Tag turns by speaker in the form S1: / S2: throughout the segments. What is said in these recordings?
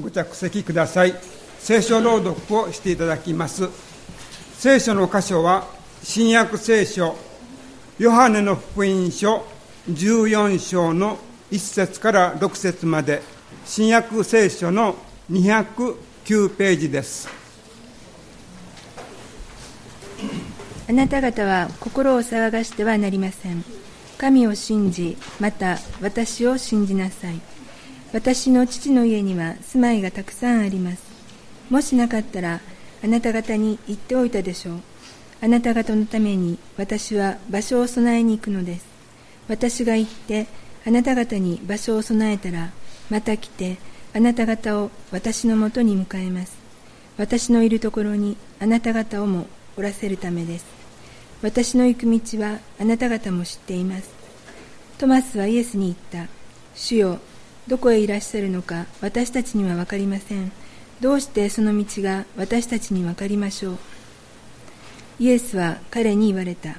S1: ご着席ください。聖書朗読をしていただきます。聖書の箇所は新約聖書ヨハネの福音書14章の1節から6節まで。新約聖書の209ページです。
S2: あなた方は心を騒がしてはなりません。神を信じまた私を信じなさい。私の父の家には住まいがたくさんあります。もしなかったらあなた方に言っておいたでしょう。あなた方のために私は場所を備えに行くのです。私が行ってあなた方に場所を備えたらまた来てあなた方を私のもとに迎えます。私のいるところにあなた方をもおらせるためです。私の行く道はあなた方も知っています。トマスはイエスに言った。主よどこへいらっしゃるのか私たちには分かりません。どうしてその道が私たちに分かりましょう。イエスは彼に言われた。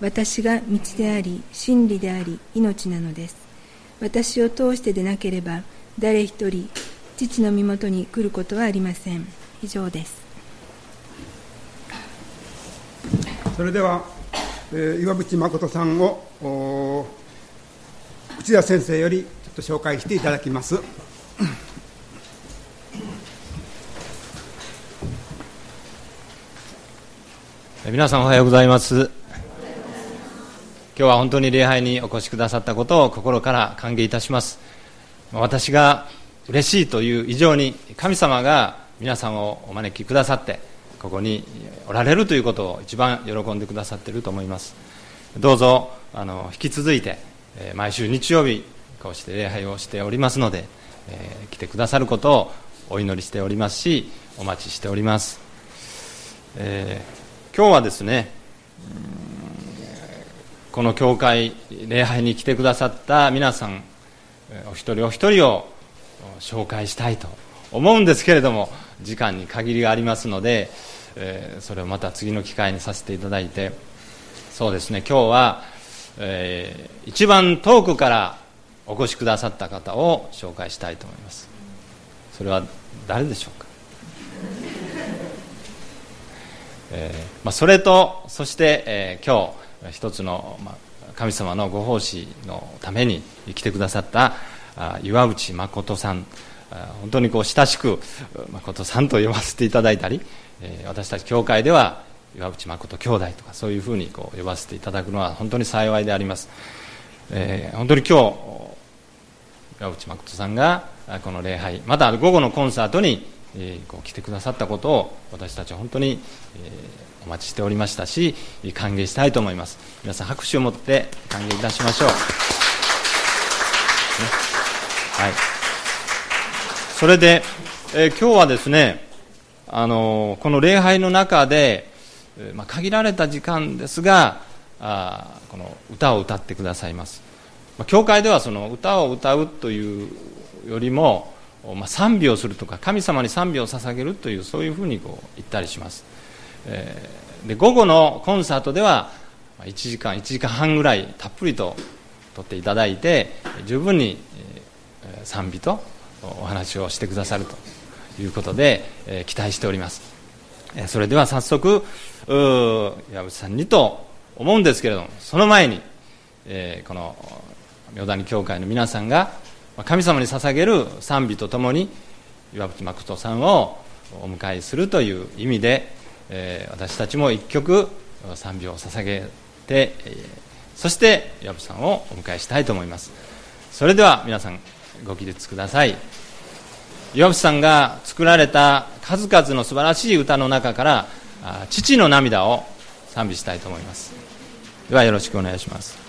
S2: 私が道であり真理であり命なのです。私を通してでなければ誰一人父の身元に来ることはありません。以上です。
S1: それでは、えー、岩渕誠さんを内田先生よりと紹介していただきます。
S3: 皆さんおはようございます。今日は本当に礼拝にお越しくださったことを心から歓迎いたします。私が嬉しいという以上に神様が皆さんをお招きくださってここにおられるということを一番喜んでくださっていると思いますどうぞあの引き続いて毎週日曜日こうして礼拝をしておりますので、えー、来てくださることをお祈りしておりますしお待ちしております、えー、今日はですねこの教会礼拝に来てくださった皆さんお一人お一人を紹介したいと思うんですけれども時間に限りがありますので、えー、それをまた次の機会にさせていただいてそうですね今日は、えー、一番遠くからお越しくださった方を紹介したいと思います。それは誰でしょうか、えーまあ、それとそして、えー、今日一つの、まあ、神様のご奉仕のために来てくださったあ岩内誠さん。本当にこう親しく誠さんと呼ばせていただいたり、えー、私たち教会では岩内誠兄弟とかそういうふうにこう呼ばせていただくのは本当に幸いであります、えー、本当に今日岩渕誠さんがこの礼拝また午後のコンサートに、えー、こう来てくださったことを私たちは本当に、えー、お待ちしておりましたし歓迎したいと思います。皆さん拍手を持って歓迎いたしましょう、ね、はい。それで、えー、今日はですねあのこの礼拝の中で、えーまあ、限られた時間ですがあこの歌を歌ってくださいます。教会ではその歌を歌うというよりも、まあ、賛美をするとか神様に賛美を捧げるというそういうふうにこう言ったりします、えー、で午後のコンサートでは1時間1時間半ぐらいたっぷりと撮っていただいて十分に賛美とお話をしてくださるということで、えー、期待しております。それでは早速岩渕さんにと思うんですけれどもその前に、えー、この明谷教会の皆さんが神様に捧げる賛美とともに岩渕誠さんをお迎えするという意味で、えー、私たちも一曲賛美を捧げて、えー、そして岩渕さんをお迎えしたいと思います。それでは皆さんご起立ください。岩渕さんが作られた数々の素晴らしい歌の中から「父の涙」を賛美したいと思います。ではよろしくお願いします。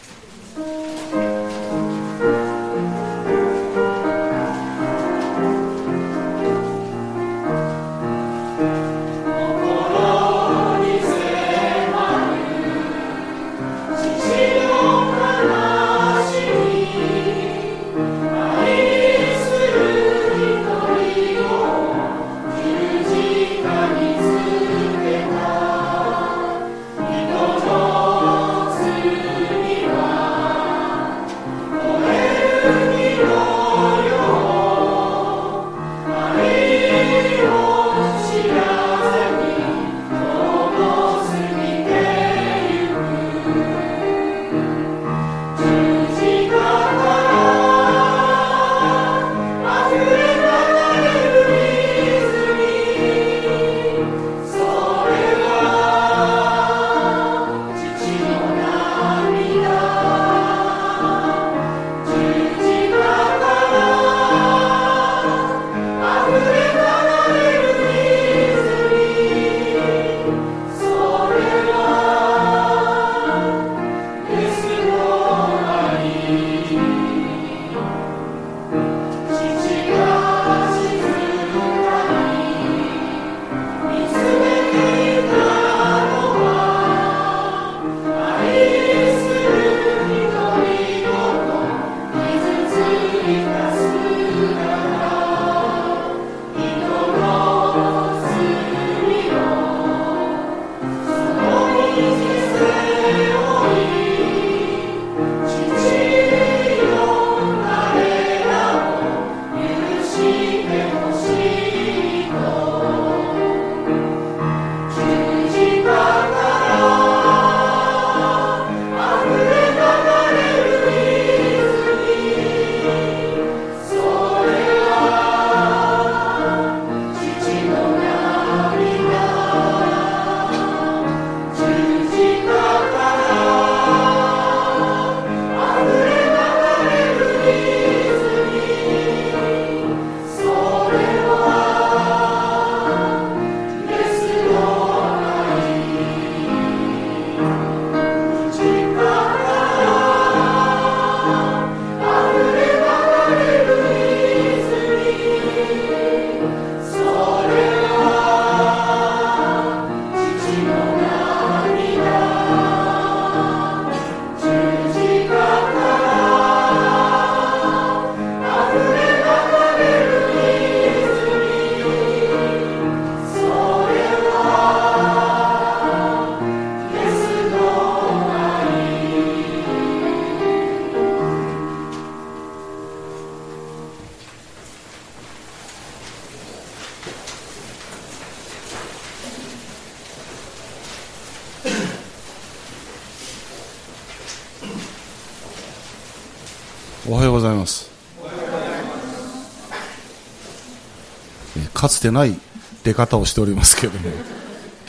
S4: かつてない出方をしておりますけれども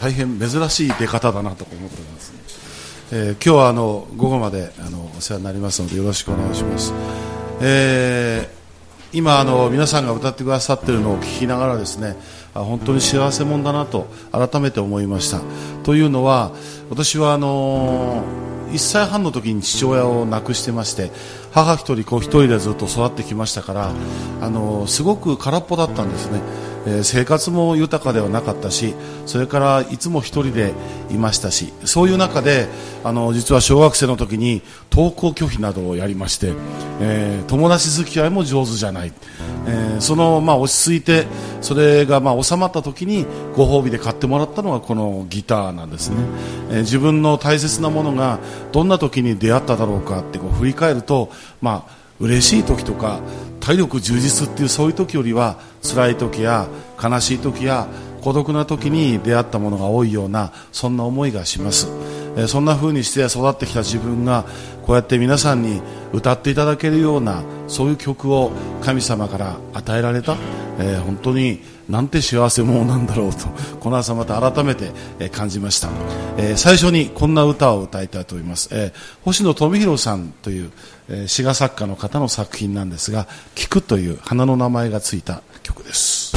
S4: 大変珍しい出方だなと思っております、えー、今日はあの午後まであのお世話になりますのでよろしくお願いします、えー、今あの皆さんが歌ってくださっているのを聞きながらですね本当に幸せ者だなと改めて思いました。というのは私はあの1歳半の時に父親を亡くしてまして母一人子一人でずっと育ってきましたからあのすごく空っぽだったんですね。え生活も豊かではなかったしそれからいつも一人でいましたしそういう中であの実は小学生の時に登校拒否などをやりまして、えー、友達付き合いも上手じゃない、えー、その、まあ、落ち着いてそれが、まあ、収まった時にご褒美で買ってもらったのがこのギターなんですね、えー、自分の大切なものがどんな時に出会っただろうかってこう振り返ると、まあ、嬉しい時とか体力充実っていうそういう時よりは辛い時や悲しい時や孤独な時に出会ったものが多いようなそんな思いがします、えそんな風にして育ってきた自分がこうやって皆さんに歌っていただけるようなそういう曲を神様から与えられた、えー、本当になんて幸せ者なんだろうとこの朝また改めて、え感じました、えー、最初にこんな歌を歌いたいと思います、えー、星野富弘さんという、え詩画作家の方の作品なんですが「菊」という花の名前がついた曲です。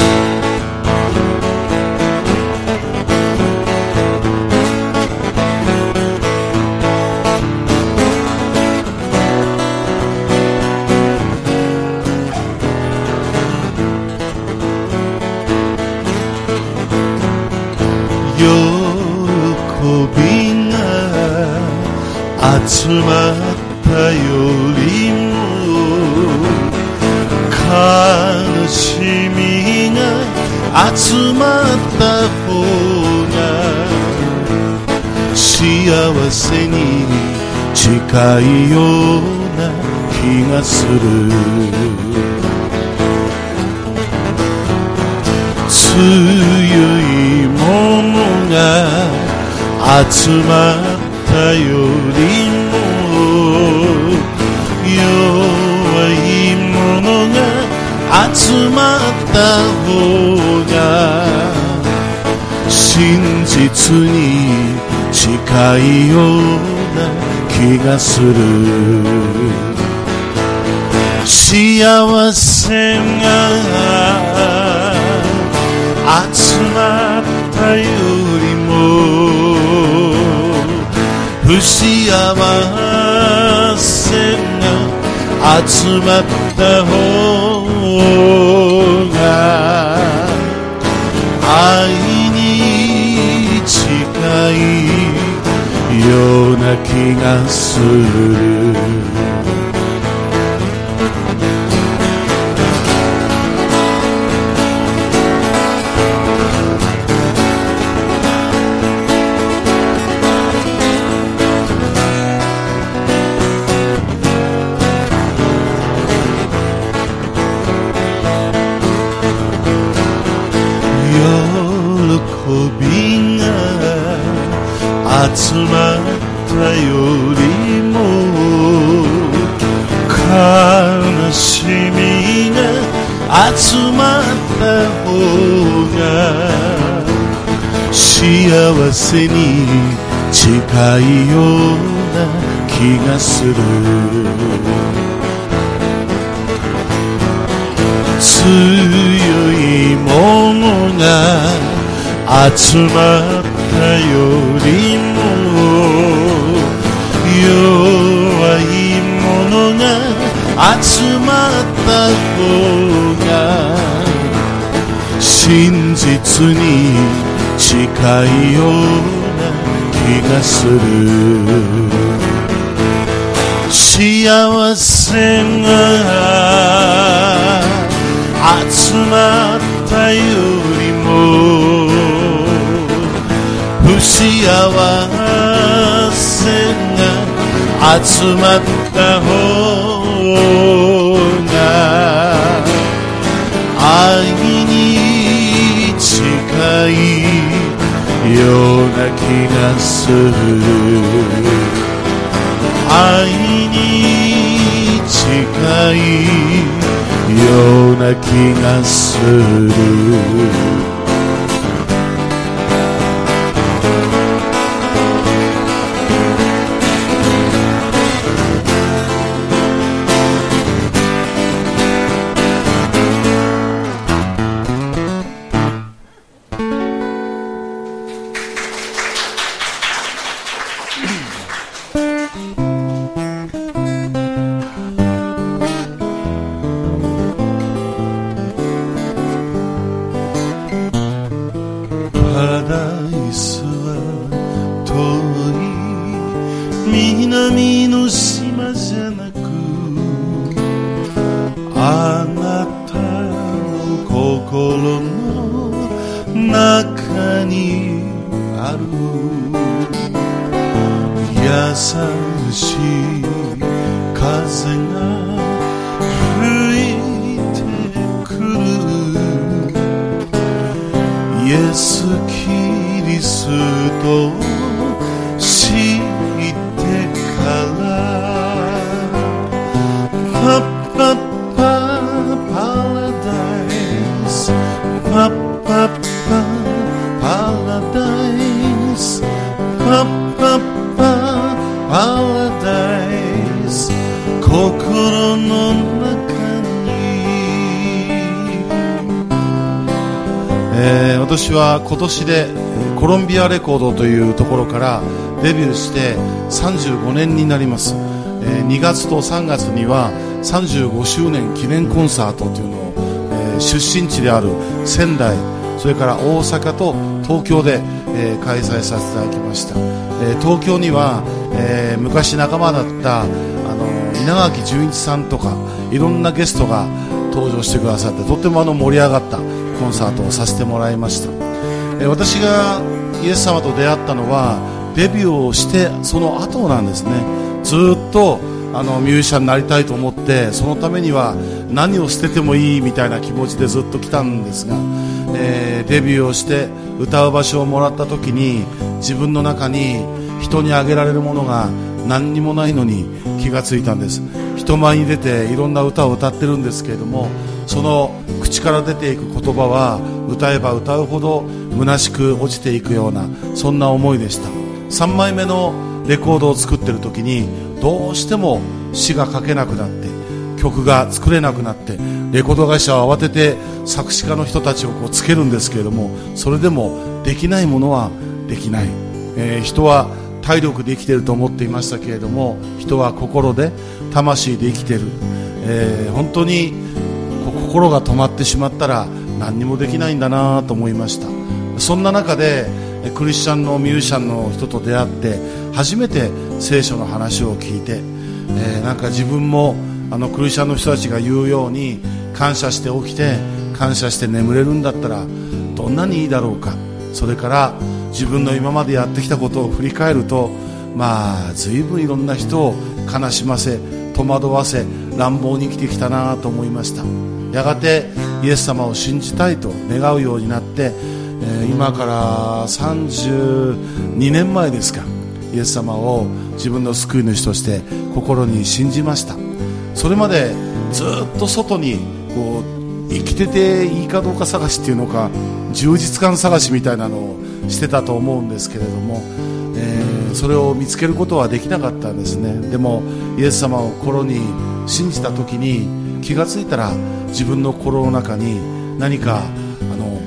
S4: せに近いような気がする。強いものが集まったよりも弱いものが集まった方が真実に近いような気がする幸せが集まったよりも不幸線が集まった方が愛に近い。ような気がする。幸せに近いような気がする。強いものが集まったよりも弱いものが集まった方が真実に近いような気がする幸せが集まったよりも不幸せが集まった方が愛近いような気がする。愛に近いような気がする。ビアレコードというところからデビューして35年になります、えー2月と3月には35周年記念コンサートというのを、えー出身地である仙台それから大阪と東京で、えー開催させていただきました、えー東京には、えー昔仲間だったあの稲垣潤一さんとかいろんなゲストが登場してくださってとってもあの盛り上がったコンサートをさせてもらいました、え私がイエス様と出会ったのはデビューをしてその後なんですね。ずっとあのミュージシャンになりたいと思ってそのためには何を捨ててもいいみたいな気持ちでずっと来たんですが、えーデビューをして歌う場所をもらった時に自分の中に人にあげられるものが何にもないのに気がついたんです。人前に出ていろんな歌を歌ってるんですけれどもその口から出ていく言葉は歌えば歌うほど虚しく落ちていくようなそんな思いでした。3枚目のレコードを作ってる時にどうしても詩が書けなくなって曲が作れなくなってレコード会社は慌てて作詞家の人たちをこうつけるんですけれどもそれでもできないものはできない、えー人は体力で生きていると思っていましたけれども人は心で魂で生きている、えー本当に心が止まってしまったら何にもできないんだなと思いました。そんな中でクリスチャンのミュージシャンの人と出会って初めて聖書の話を聞いて、えーなんか自分もあのクリスチャンの人たちが言うように感謝して起きて感謝して眠れるんだったらどんなにいいだろうか。それから自分の今までやってきたことを振り返るとまあ随分いろんな人を悲しませ戸惑わせ乱暴に生きてきたなと思いました。やがてイエス様を信じたいと願うようになって、え今から32年前ですかイエス様を自分の救い主として心に信じました。それまでずっと外にこう生きてていいかどうか探しっていうのか充実感探しみたいなのをしてたと思うんですけれども、えーそれを見つけることはできなかったんですね。でもイエス様を心に信じた時に気がついたら自分の心の中に何かあの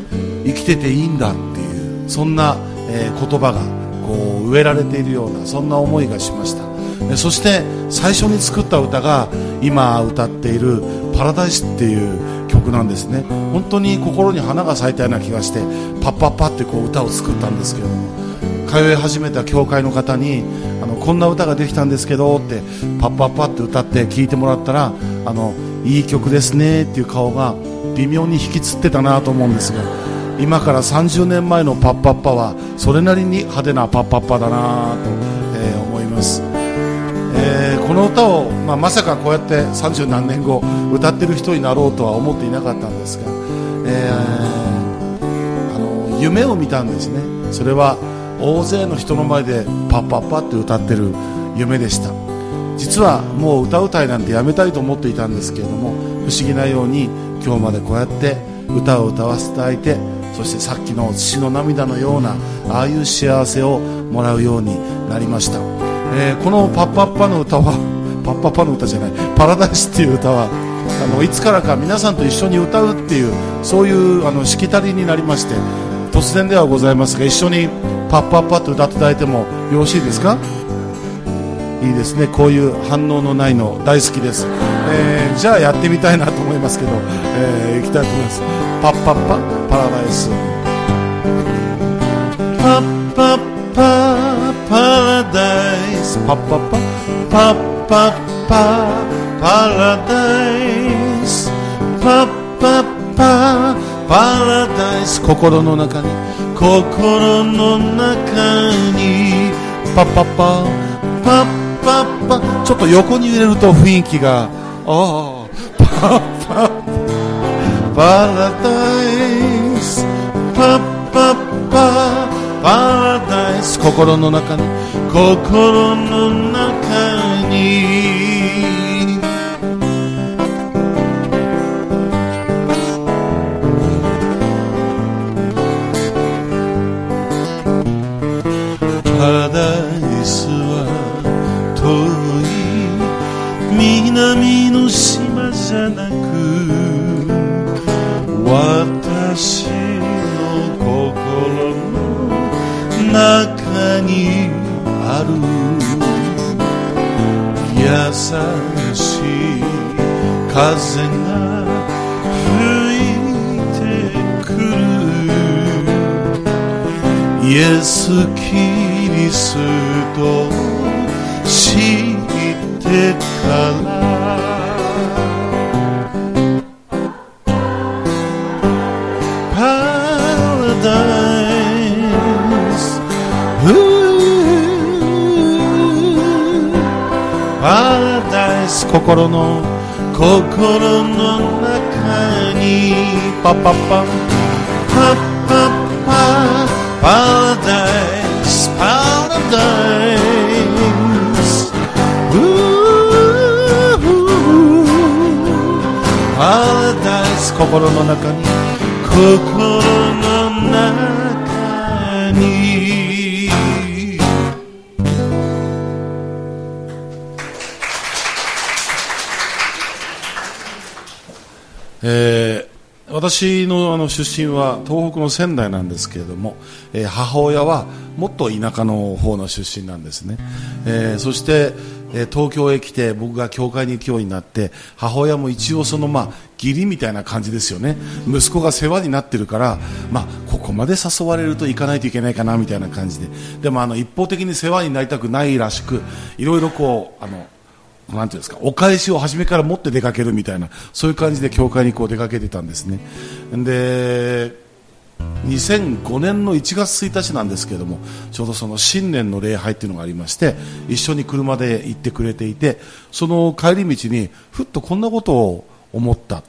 S4: 生きてていいんだっていうそんな、えー言葉がこう植えられているようなそんな思いがしました。そして最初に作った歌が今歌っている「パラダイス」っていう曲なんですね。本当に心に花が咲いたような気がしてパッパッパってこう歌を作ったんですけれども通い始めた教会の方にあのこんな歌ができたんですけどってパッパッパって歌って聴いてもらったらあのいい曲ですねっていう顔が微妙に引きつってたなと思うんですが今から30年前のパッパッパはそれなりに派手なパッパッパだなと、えー思います、えーこの歌を、まあ、まさかこうやって30何年後歌ってる人になろうとは思っていなかったんですが、えーあの夢を見たんですね。それは大勢の人の前でパッパッパって歌ってる夢でした。実はもう歌うたいなんてやめたいと思っていたんですけれども不思議なように今日までこうやって歌を歌わせていただいてそしてさっきの父の涙のようなああいう幸せをもらうようになりました、えー、この「パッパッパ」の歌はパッパッパの歌じゃない「パラダイス」っていう歌はあのいつからか皆さんと一緒に歌うっていうそういうあのしきたりになりまして突然ではございますが一緒に「パッパッパ」と歌っていただいてもよろしいですか？いいですね。こういう反応のないの大好きです、えー、じゃあやってみたいなと思いますけど、えー、いきたいと思います。パッパッパパラダイス。パッパッパパラダイス。パッパッパ。パッパッパパラダイス。パッパッパパラダイス。心の中に。心の中に。パッパッパ。パッパッパ。ちょっと横に揺れると雰囲気が。ああ。パッパ。パラダイス。パッパッパ。パラダイス。心の中に。心の中に。の島じゃなく私の心の中にある。優しい風が吹いてくる。イエス・キリストを知ってから心の心の中にパパパパパパパラダイス。パラダイス。パラダイス心の中に。心えー私のあの出身は東北の仙台なんですけれども、えー母親はもっと田舎の方の出身なんですね、えーそして、え東京へ来て僕が教会に行くようになって母親も一応そのまあ義理みたいな感じですよね。息子が世話になってるから、まあ、ここまで誘われると行かないといけないかなみたいな感じで。でもあの一方的に世話になりたくないらしくいろいろこうあのなんていうんですか、お返しを初めから持って出かけるみたいな、そういう感じで教会にこう出かけてたんですね。で、2005年の1月1日なんですけれども、ちょうどその新年の礼拝っていうのがありまして、一緒に車で行ってくれていて、その帰り道に、ふっとこんなことを思った。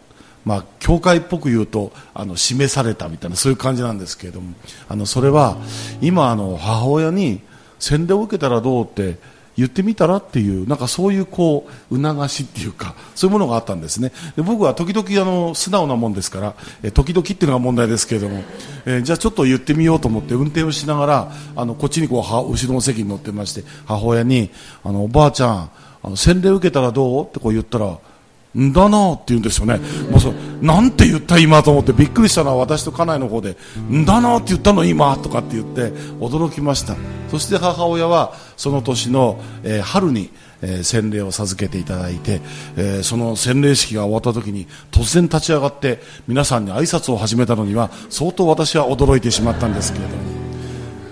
S4: まあ、教会っぽく言うと、あの、示されたみたいな、そういう感じなんですけれども、あの、それは、今、あの、母親に、洗礼を受けたらどうって、言ってみたらっていう、なんかそういうこう、促しっていうか、そういうものがあったんですね。で僕は時々あの、素直なもんですから、え時々っていうのが問題ですけれども、えーじゃあちょっと言ってみようと思って運転をしながら、あの、こっちにこう、は後ろの席に乗ってまして、母親に、あの、おばあちゃん、あの、洗礼受けたらどう？ってこう言ったら、だなって言うんですよね。もうそ、なんて言った今と思ってびっくりしたのは私と家内の方で、んだなって言ったの今とかって言って驚きました。そして母親はその年の、えー春に、えー洗礼を授けていただいて、えーその洗礼式が終わった時に突然立ち上がって皆さんに挨拶を始めたのには相当私は驚いてしまったんですけれども。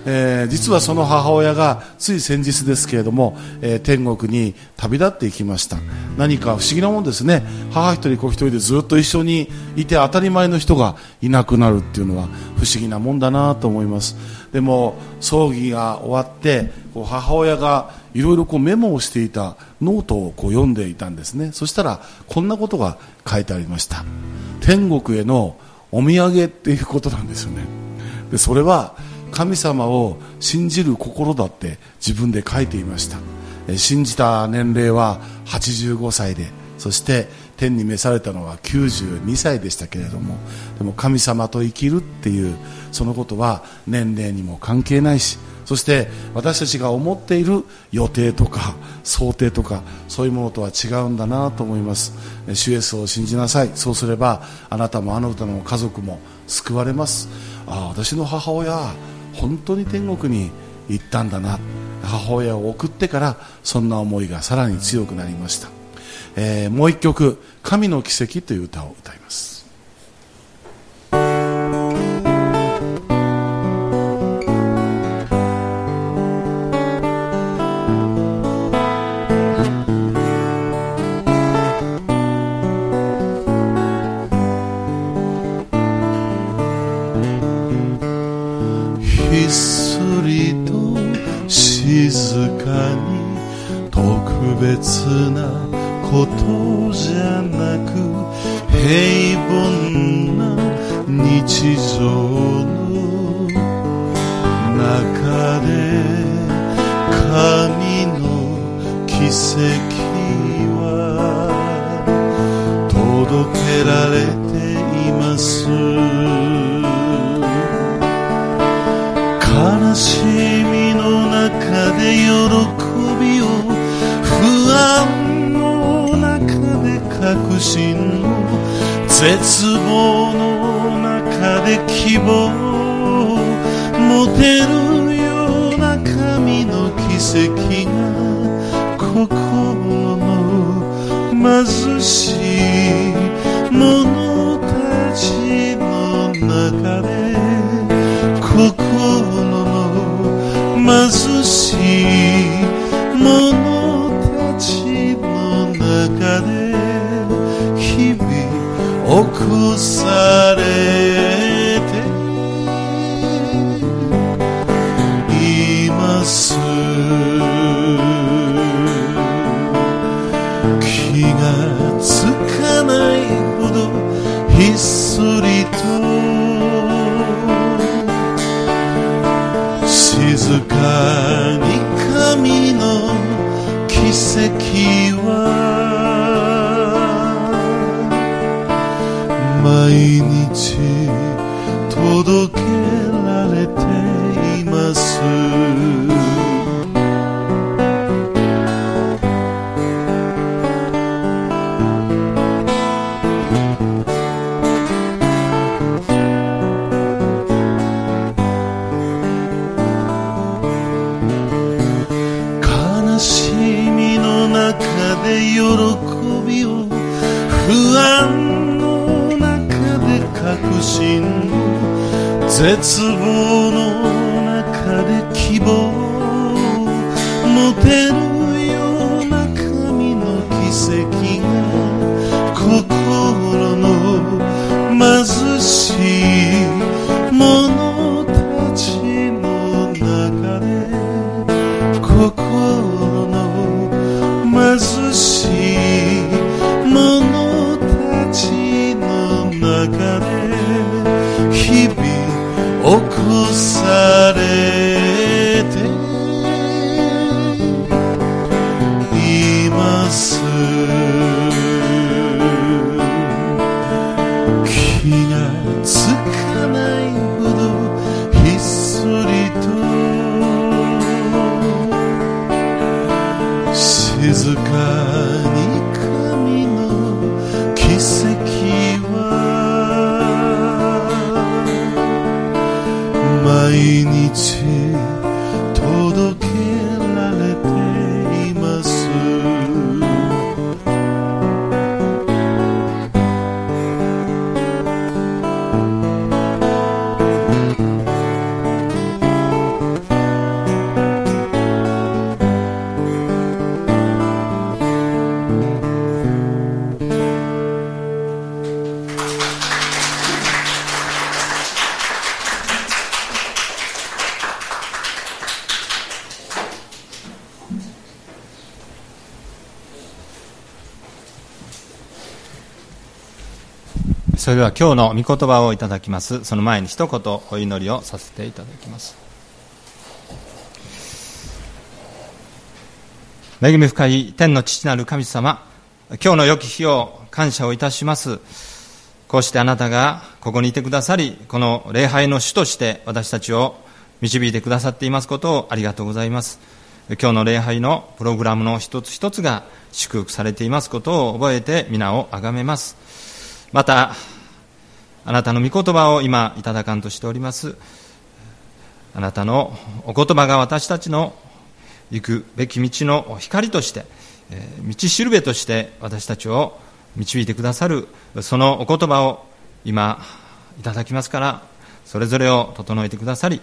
S4: えー実はその母親がつい先日ですけれども、えー天国に旅立っていきました。何か不思議なもんですね。母一人子一人でずっと一緒にいて当たり前の人がいなくなるっていうのは不思議なもんだなと思います。でも葬儀が終わってこう母親がいろいろこうメモをしていたノートをこう読んでいたんですね。そしたらこんなことが書いてありました。天国へのお土産っていうことなんですよね。でそれは神様を信じる心だって自分で書いていました。信じた年齢は85歳でそして天に召されたのは92歳でしたけれどもでも神様と生きるっていうそのことは年齢にも関係ないしそして私たちが思っている予定とか想定とかそういうものとは違うんだなと思います。主イエスを信じなさい。そうすればあなたもあなたの家族も救われます。ああ私の母親本当に天国に行ったんだな。母親を送ってからそんな思いがさらに強くなりました、えー、もう一曲「神の奇跡」という歌を歌います。に特別なことじゃなく平凡な日常の中で神の奇跡は届けられています。喜びを不安の中で確信。を絶望の中で希望。を持てるような神の奇跡が心の貧しい者たちの中で日々起こされています。気がつかないほどひっ
S3: そ
S4: りと。静かにの奇跡は毎日这次不
S3: れでは今日の御言葉をいただきますその前に一言お祈りをさせていただきます恵み深い天の父なる神様、今日の良き日を感謝をいたします。こうしてあなたがここにいてくださり、この礼拝の主として私たちを導いてくださっていますことをありがとうございます。今日の礼拝のプログラムの一つ一つが祝福されていますことを覚えて皆をあがめます。また、あなたの御言葉を今いただかんとしております。あなたのお言葉が私たちの行くべき道の光として、道しるべとして私たちを導いてくださるそのお言葉を今いただきますからそれぞれを整えてくださり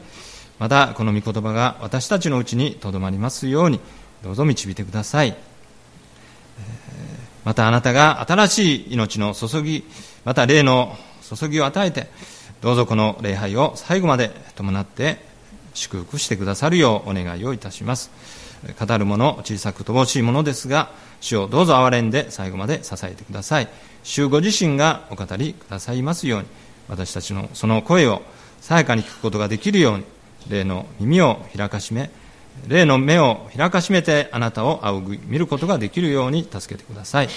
S3: またこの御言葉が私たちのうちにとどまりますようにどうぞ導いてくださいまたあなたが新しい命の注ぎまた霊の注ぎを与えてどうぞこの礼拝を最後まで伴って祝福してくださるようお願いをいたします。語る者小さく乏しいものですが主をどうぞ憐れんで最後まで支えてください。主ご自身がお語りくださいますように私たちのその声をさやかに聞くことができるように霊の耳を開かしめ霊の目を開かしめてあなたを仰ぎ見ることができるように助けてください。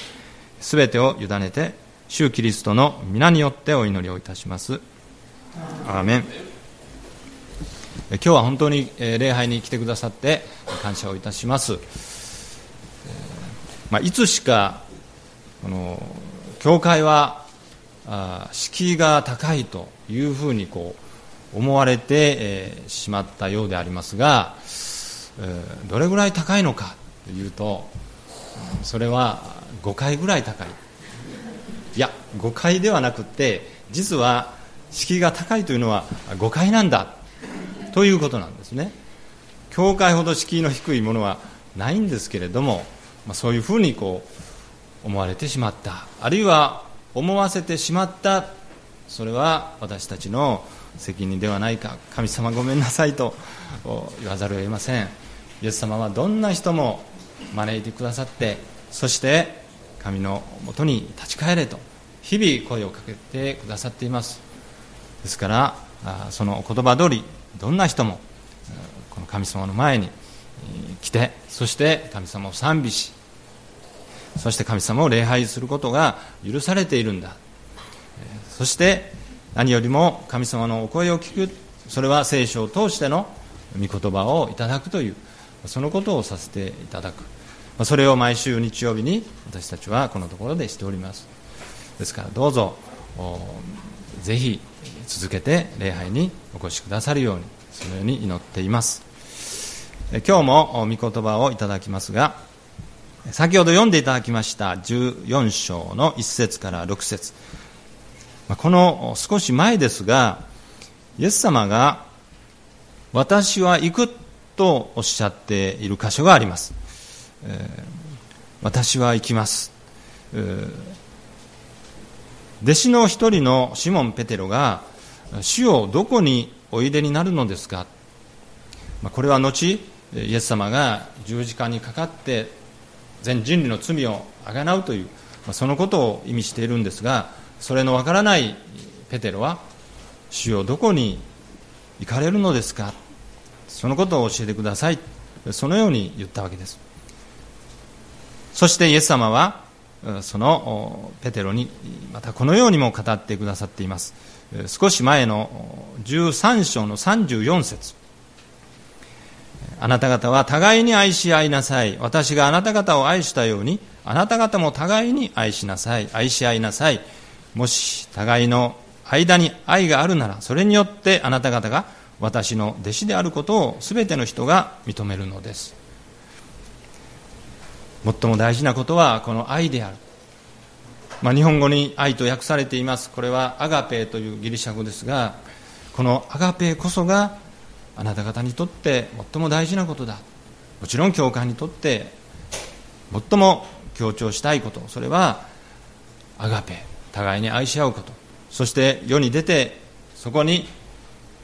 S3: すべてを委ねて主キリストの皆によってお祈りをいたします。アーメン。今日は本当に礼拝に来てくださって感謝をいたします。まあ、いつしかこの教会は敷居が高いというふうにこう思われて、しまったようでありますが、どれぐらい高いのかというとそれは5回ぐらい高い。いや5回ではなくて実は敷居が高いというのは5回なんだということなんですね。教会ほど敷居の低いものはないんですけれどもまあ、そういうふうにこう思われてしまった。あるいは思わせてしまった。それは私たちの責任ではないか。神様ごめんなさいと言わざるを得ません。イエス様はどんな人も招いてくださってそして神のもとに立ち返れと日々声をかけてくださっています。ですからその言葉通りどんな人もこの神様の前に来てそして神様を賛美しそして神様を礼拝することが許されているんだ。そして何よりも神様のお声を聞くそれは聖書を通しての御言葉をいただくというそのことをさせていただく。それを毎週日曜日に私たちはこのところでしております。ですからどうぞぜひ続けて礼拝にお越しくださるようにそのように祈っています。今日も御言葉をいただきますが先ほど読んでいただきました14章の1節から6節。この少し前ですがイエス様が私は行くとおっしゃっている箇所があります、私は行きます、弟子の一人のシモン・ペテロが主をどこにおいでになるのですか？これは後イエス様が十字架にかかって全人類の罪をあがなうというそのことを意味しているんですがそれのわからないペテロは主よどこに行かれるのですか？そのことを教えてください。そのように言ったわけです。そしてイエス様はそのペテロにまたこのようにも語ってくださっています少し前の13章の34節あなた方は互いに愛し合いなさい。私があなた方を愛したように、あなた方も互いに愛しなさい。愛し合いなさい。もし互いの間に愛があるなら、それによってあなた方が私の弟子であることを全ての人が認めるのです。最も大事なことはこの愛である。まあ、日本語に愛と訳されています。これはアガペーというギリシャ語ですが、このアガペーこそがあなた方にとって最も大事なことだもちろん教会にとって最も強調したいことそれはアガペ互いに愛し合うことそして世に出てそこに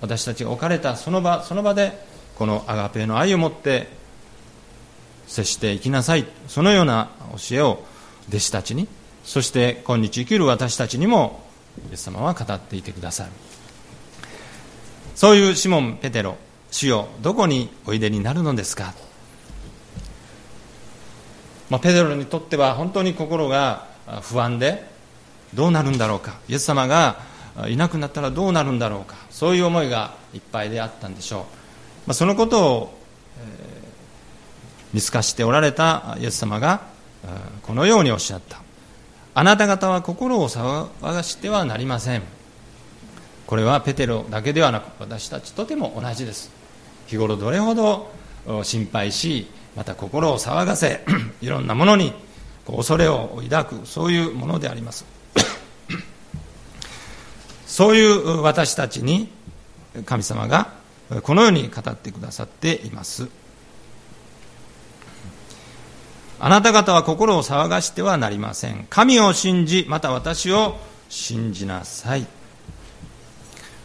S3: 私たちが置かれたその場その場でこのアガペの愛を持って接していきなさい。そのような教えを弟子たちにそして今日生きる私たちにもイエス様は語っていてくださる。そういうシモン・ペテロ主よどこにおいでになるのですか？まあ、ペテロにとっては本当に心が不安でどうなるんだろうか？イエス様がいなくなったらどうなるんだろうか？そういう思いがいっぱいであったんでしょう、まあ、そのことを、見透かしておられたイエス様がこのようにおっしゃった。あなた方は心を騒がしてはなりません。これはペテロだけではなく私たちとても同じです。日頃どれほど心配しまた心を騒がせ いろんなものに恐れを抱くそういうものであります。そういう私たちに神様がこのように語ってくださっています。あなた方は心を騒がしてはなりません。神を信じまた私を信じなさい。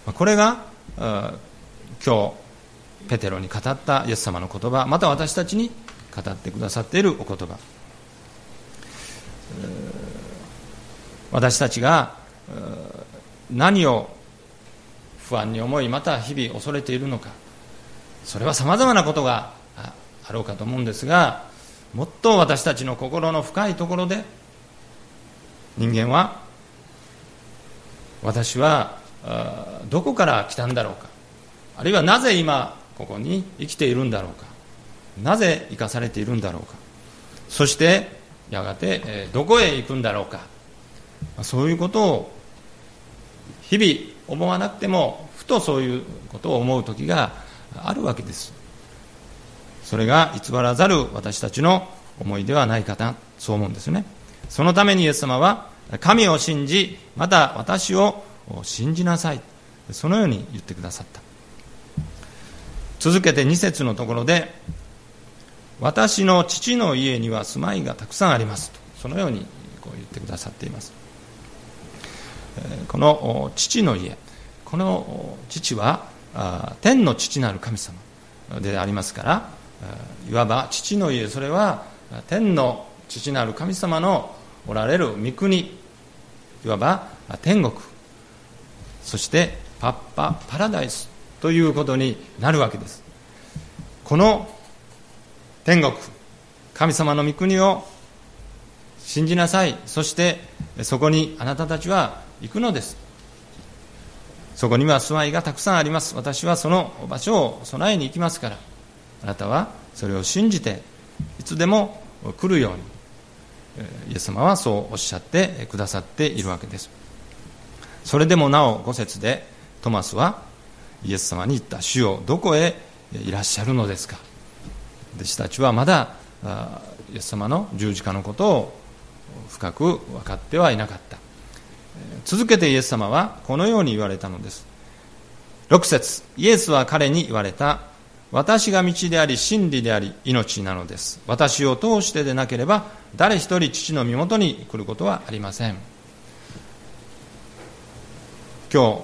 S3: これが今日ペテロに語ったイエス様の言葉また私たちに語ってくださっているお言葉。私たちが何を不安に思いまた日々恐れているのかそれはさまざまなことがあろうかと思うんですがもっと私たちの心の深いところで人間は私はどこから来たんだろうか。あるいはなぜ今ここに生きているんだろうか。なぜ生かされているんだろうか。そしてやがてどこへ行くんだろうか。そういうことを日々思わなくてもふとそういうことを思う時があるわけです。それが偽らざる私たちの思いではないかなそう思うんですね。そのためにイエス様は神を信じまた私を信じなさい。そのように言ってくださった。続けて2節のところで私の父の家には住まいがたくさんありますと。そのようにこう言ってくださっています。この父の家。この父は天の父なる神様でありますからいわば父の家それは天の父なる神様のおられる御国いわば天国そしてパッパパラダイスということになるわけです。この天国神様の御国を信じなさいそしてそこにあなたたちは行くのです。そこには住まいがたくさんあります。私はその場所を備えに行きますから。あなたはそれを信じていつでも来るようにイエス様はそうおっしゃってくださっているわけです。それでもなお5節でトマスはイエス様に言った主よどこへいらっしゃるのですか？弟子たちはまだイエス様の十字架のことを深く分かってはいなかった。続けてイエス様はこのように言われたのです。6節イエスは彼に言われた。私が道であり真理であり命なのです。私を通してでなければ誰一人父の身元に来ることはありません。今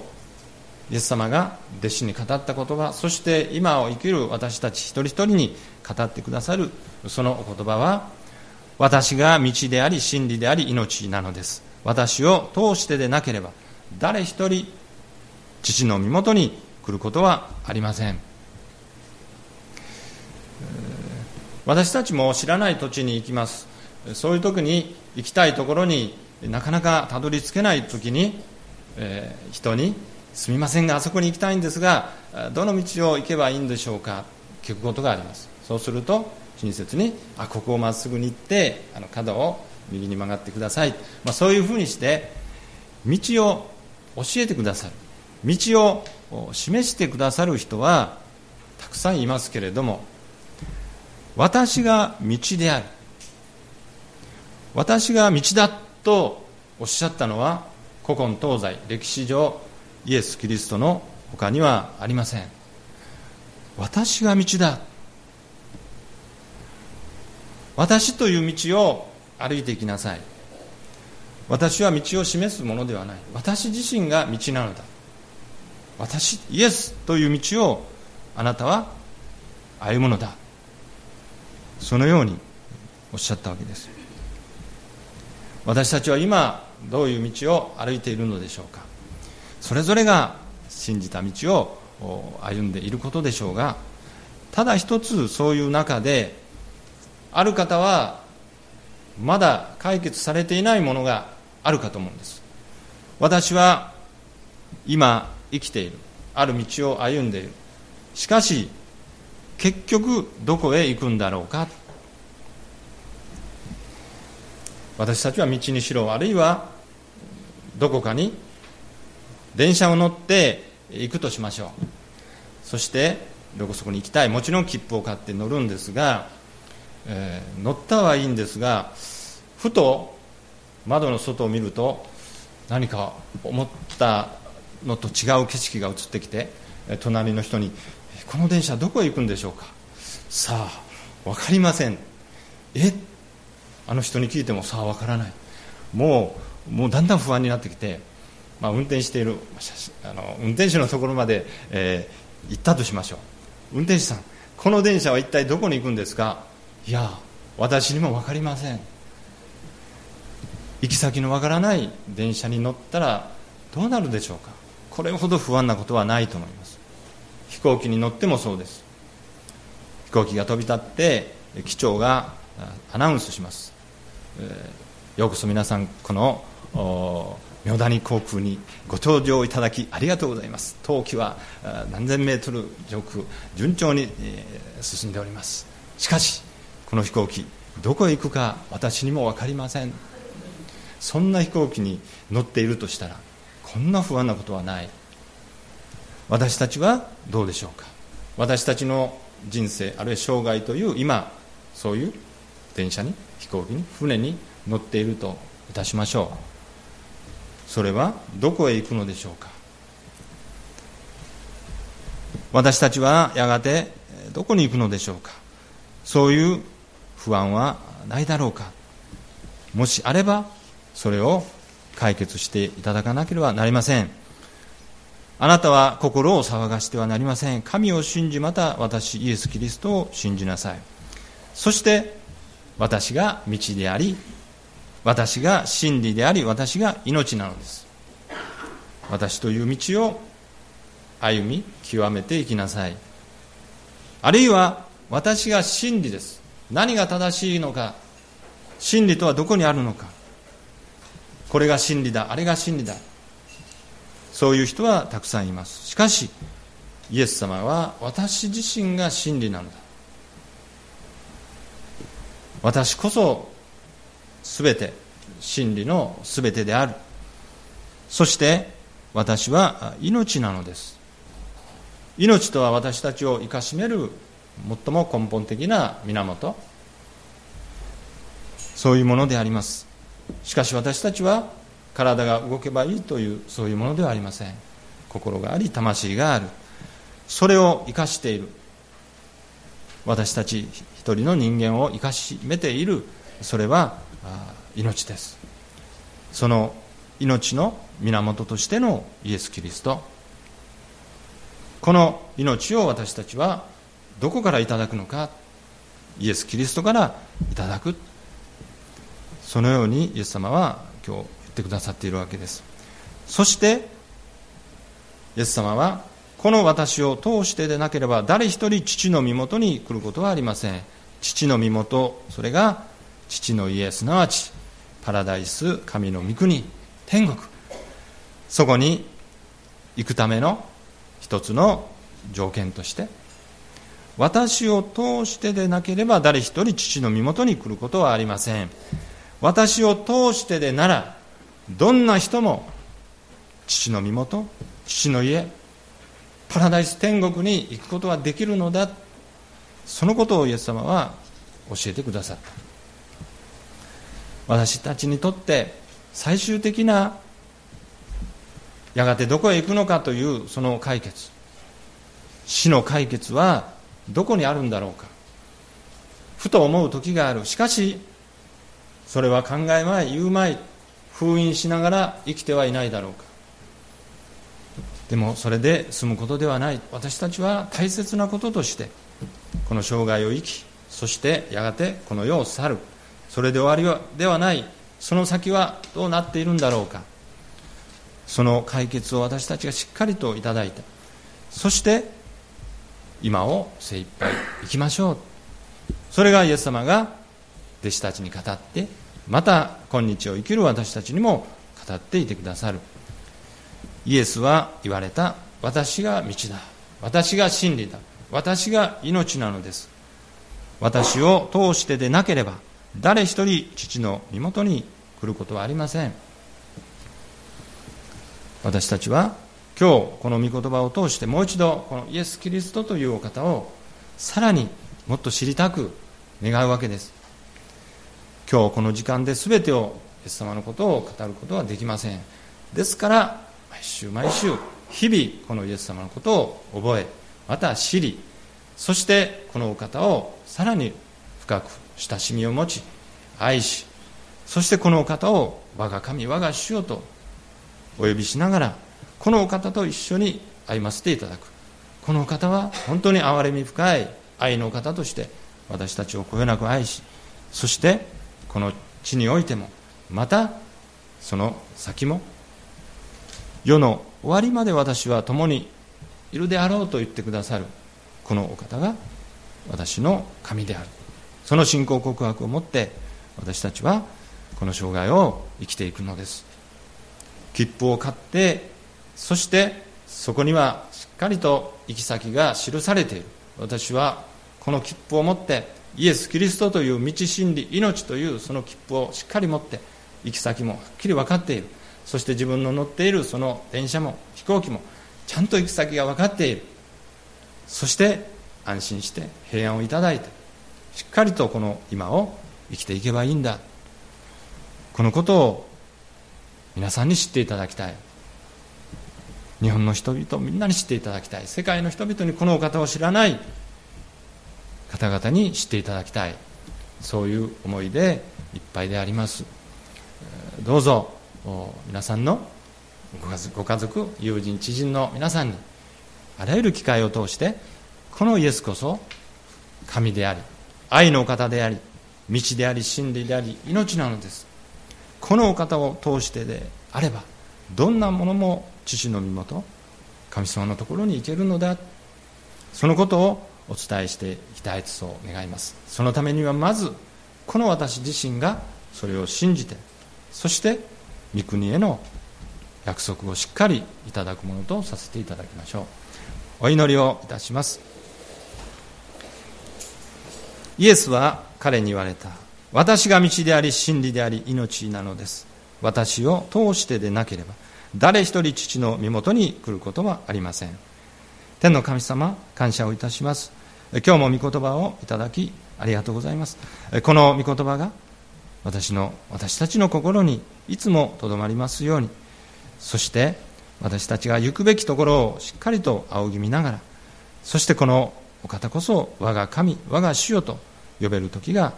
S3: 日イエス様が弟子に語った言葉そして今を生きる私たち一人一人に語ってくださるそのお言葉は私が道であり真理であり命なのです。私を通してでなければ誰一人父の身元に来ることはありません。私たちも知らない土地に行きます。そういう時に行きたいところになかなかたどり着けない時に、え、人にすみませんがあそこに行きたいんですがどの道を行けばいいんでしょうか？聞くことがあります。そうすると親切にあここをまっすぐに行ってあの角を右に曲がってください、まあ、そういうふうにして道を教えてくださる。道を示してくださる人はたくさんいますけれども私が道である。私が道だとおっしゃったのは古今東西歴史上イエス・キリストの他にはありません。私が道だ。私という道を歩いていきなさい。私は道を示すものではない。私自身が道なのだ。私イエスという道をあなたは歩むのだ。そのようにおっしゃったわけです。私たちは今どういう道を歩いているのでしょうか。それぞれが信じた道を歩んでいることでしょうがただ一つそういう中である方はまだ解決されていないものがあるかと思うんです。私は今生きているある道を歩んでいる。しかし結局どこへ行くんだろうか。私たちは道にしろあるいはどこかに電車を乗って行くとしましょう。そしてどこそこに行きたい。もちろん切符を買って乗るんですが、えー、乗ったはいいんですがふと窓の外を見ると何か思ったのと違う景色が映ってきて隣の人に「この電車どこへ行くんでしょうか?」さあ分かりません。え？あの人に聞いてもさあ分からない。もうもうだんだん不安になってきて、まあ、運転しているあの運転手のところまで、えー、行ったとしましょう。運転手さんこの電車は一体どこに行くんですか？いや私にも分かりません。行き先のわからない電車に乗ったらどうなるでしょうか？これほど不安なことはないと思います。飛行機に乗ってもそうです。飛行機が飛び立って機長がアナウンスします。ようこそ皆さんこの妙谷航空にご搭乗いただきありがとうございます。冬季は何千メートル上空順調に進んでおります。しかしこの飛行機どこへ行くか私にも分かりません。そんな飛行機に乗っているとしたらこんな不安なことはない。私たちはどうでしょうか？私たちの人生あるいは生涯という今そういう電車に飛行機に船に乗っているといたしましょう。それはどこへ行くのでしょうか？私たちはやがてどこに行くのでしょうか？そういう不安はないだろうか？もしあればそれを解決していただかなければなりません。あなたは心を騒がしてはなりません。神を信じまた私イエス・キリストを信じなさい。そして私が道であり私が真理であり私が命なのです。私という道を歩み極めていきなさい。あるいは私が真理です。何が正しいのか。真理とはどこにあるのか。これが真理だあれが真理だ。そういう人はたくさんいます。しかしイエス様は私自身が真理なのだ。私こそ全て真理の全てである。そして私は命なのです。命とは私たちを生かしめる最も根本的な源。そういうものであります。しかし私たちは体が動けばいいというそういうものではありません。心があり魂がある。それを生かしている。私たち一人の人間を生かしめている。それは命です。その命の源としてのイエス・キリスト。この命を私たちはどこからいただくのか。イエス・キリストからいただく。そのようにイエス様は今日ってくださっているわけです。そしてイエス様はこの私を通してでなければ誰一人父の身元に来ることはありません。父の身元それが父の家すなわちパラダイス神の御国天国。そこに行くための一つの条件として私を通してでなければ誰一人父の身元に来ることはありません。私を通してでならどんな人も父の身元父の家パラダイス天国に行くことはできるのだ。そのことをイエス様は教えてくださった。私たちにとって最終的なやがてどこへ行くのかというその解決。死の解決はどこにあるんだろうか。ふと思う時がある。しかしそれは考えまい言うまい。封印しながら生きてはいないだろうか。でもそれで済むことではない。私たちは大切なこととしてこの生涯を生きそしてやがてこの世を去る。それで終わりではない。その先はどうなっているんだろうか。その解決を私たちがしっかりといただいた。そして今を精一杯生きましょう。それがイエス様が弟子たちに語ってまた今日を生きる私たちにも語っていてくださる。イエスは言われた。私が道だ。私が真理だ。私が命なのです。私を通してでなければ誰一人父の身元に来ることはありません。私たちは今日この御言葉を通してもう一度このイエス・キリストというお方をさらにもっと知りたく願うわけです。今日この時間で全てをイエス様のことを語ることはできません。ですから毎週毎週日々このイエス様のことを覚えまた知りそしてこのお方をさらに深く親しみを持ち愛しそしてこのお方を我が神我が主よとお呼びしながらこのお方と一緒に歩ませていただく。このお方は本当に憐れみ深い愛のお方として私たちをこよなく愛しそしてこの地においてもまたその先も世の終わりまで私は共にいるであろうと言ってくださるこのお方が私の神である。その信仰告白を持って私たちはこの生涯を生きていくのです。切符を買ってそしてそこにはしっかりと行き先が記されている。私はこの切符を持ってイエス・キリストという道真理命というその切符をしっかり持って行き先もはっきり分かっている。そして自分の乗っているその電車も飛行機もちゃんと行き先が分かっている。そして安心して平安をいただいてしっかりとこの今を生きていけばいいんだ。このことを皆さんに知っていただきたい。日本の人々みんなに知っていただきたい。世界の人々にこのお方を知らない。方々に知っていただきたい。そういう思いでいっぱいであります。どうぞ皆さんのご家族友人知人の皆さんにあらゆる機会を通してこのイエスこそ神であり愛のお方であり道であり真理であり命なのです。このお方を通してであればどんなものも父の身元神様のところに行けるのだ。そのことをお伝えしていきたいとそう願います。そのためにはまずこの私自身がそれを信じてそして御国への約束をしっかりいただくものとさせていただきましょう。お祈りをいたします。イエスは彼に言われた。私が道であり真理であり命なのです。私を通してでなければ誰一人父の身元に来ることはありません。天の神様感謝をいたします。今日も御言葉をいただきありがとうございます。この御言葉が私の私たちの心にいつもとどまりますようにそして私たちが行くべきところをしっかりと仰ぎ見ながらそしてこのお方こそ我が神我が主よと呼べる時が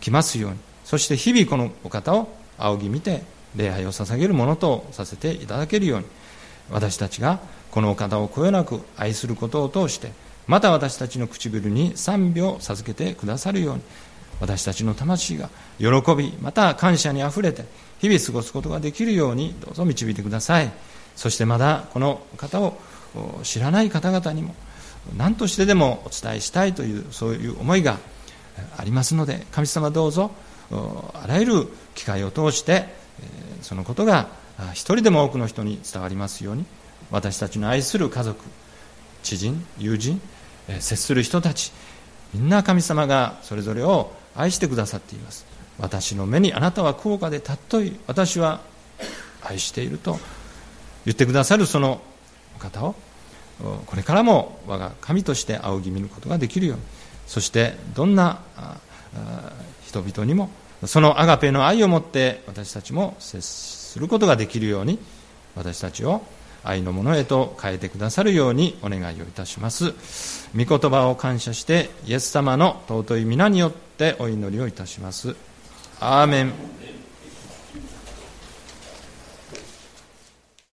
S3: 来ますようにそして日々このお方を仰ぎ見て礼拝を捧げるものとさせていただけるように私たちがこのお方をこよなく愛することを通してまた私たちの唇に賛美を授けてくださるように私たちの魂が喜びまた感謝にあふれて日々過ごすことができるようにどうぞ導いてください。そしてまだこの方を知らない方々にも何としてでもお伝えしたいというそういう思いがありますので神様どうぞあらゆる機会を通してそのことが一人でも多くの人に伝わりますように私たちの愛する家族知人友人接する人たち。みんな神様がそれぞれを愛してくださっています。私の目にあなたは高価で尊い。私は愛していると言ってくださるそのお方をこれからも我が神として仰ぎ見ることができるように。そしてどんな人々にもそのアガペの愛を持って私たちも接することができるように私たちを愛のものへと変えてくださるようにお願いをいたします。御言葉を感謝してイエス様の尊い皆によってお祈りをいたします。アーメン。